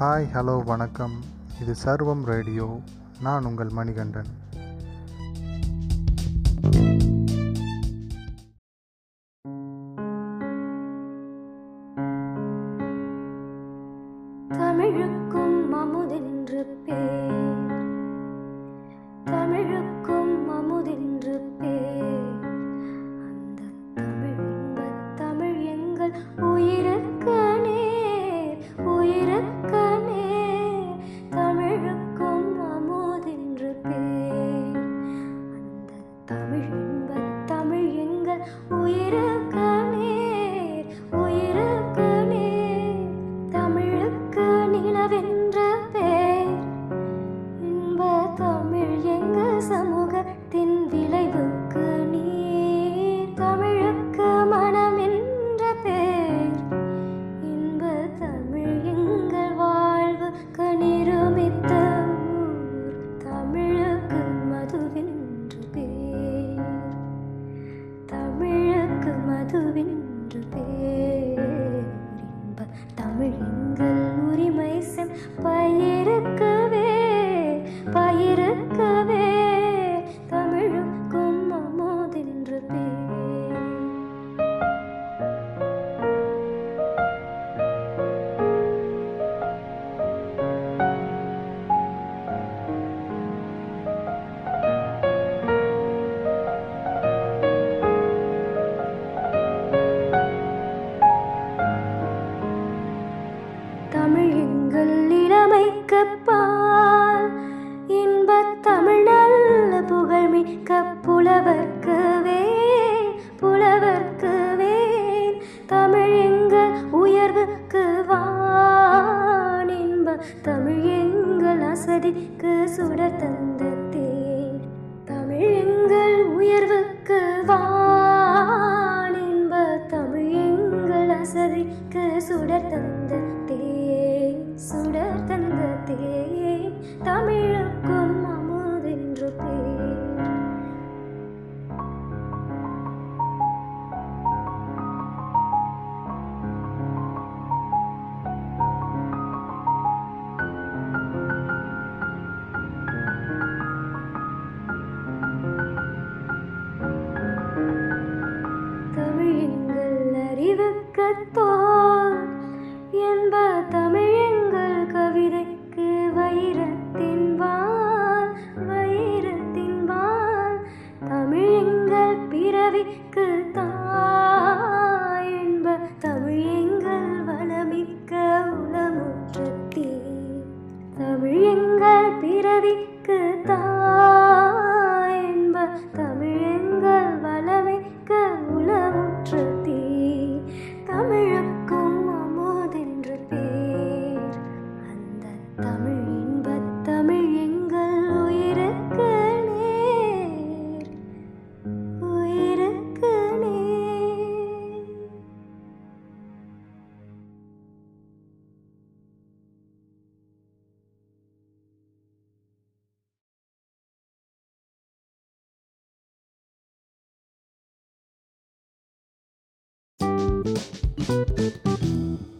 Hi hello வணக்கம். இது சர்வம் ரேடியோ. நான் உங்கள் மணிகண்டன். தமிழுக்கும் அமுதென்று பேர் உயிருக்கு நீர் உயிருக்கு நேர். தமிழுக்கு நிலவென் இன்ப தமிழ் எங்கள் எங்கள் சுடர் தந்த தேன் தமிழ் எங்கள் உயர்வுக்கு வான் தமிழ் எங்கள் அசதிக்கு சுடர் தந்த தேன் சுடர் தந்த தேன் தமிழுக்கும் அறிவுக்கு என்ப தமிழெங்கள் கவிதைக்கு வைரத்தின் வால் வைரத்தின் வால் பிறவிக்கு தாய் என்ப தமிழெங்கள் வளமிக்க உளமுற்றத்தீ தமிழெங்கள் பிறவிக்கு தாய் Música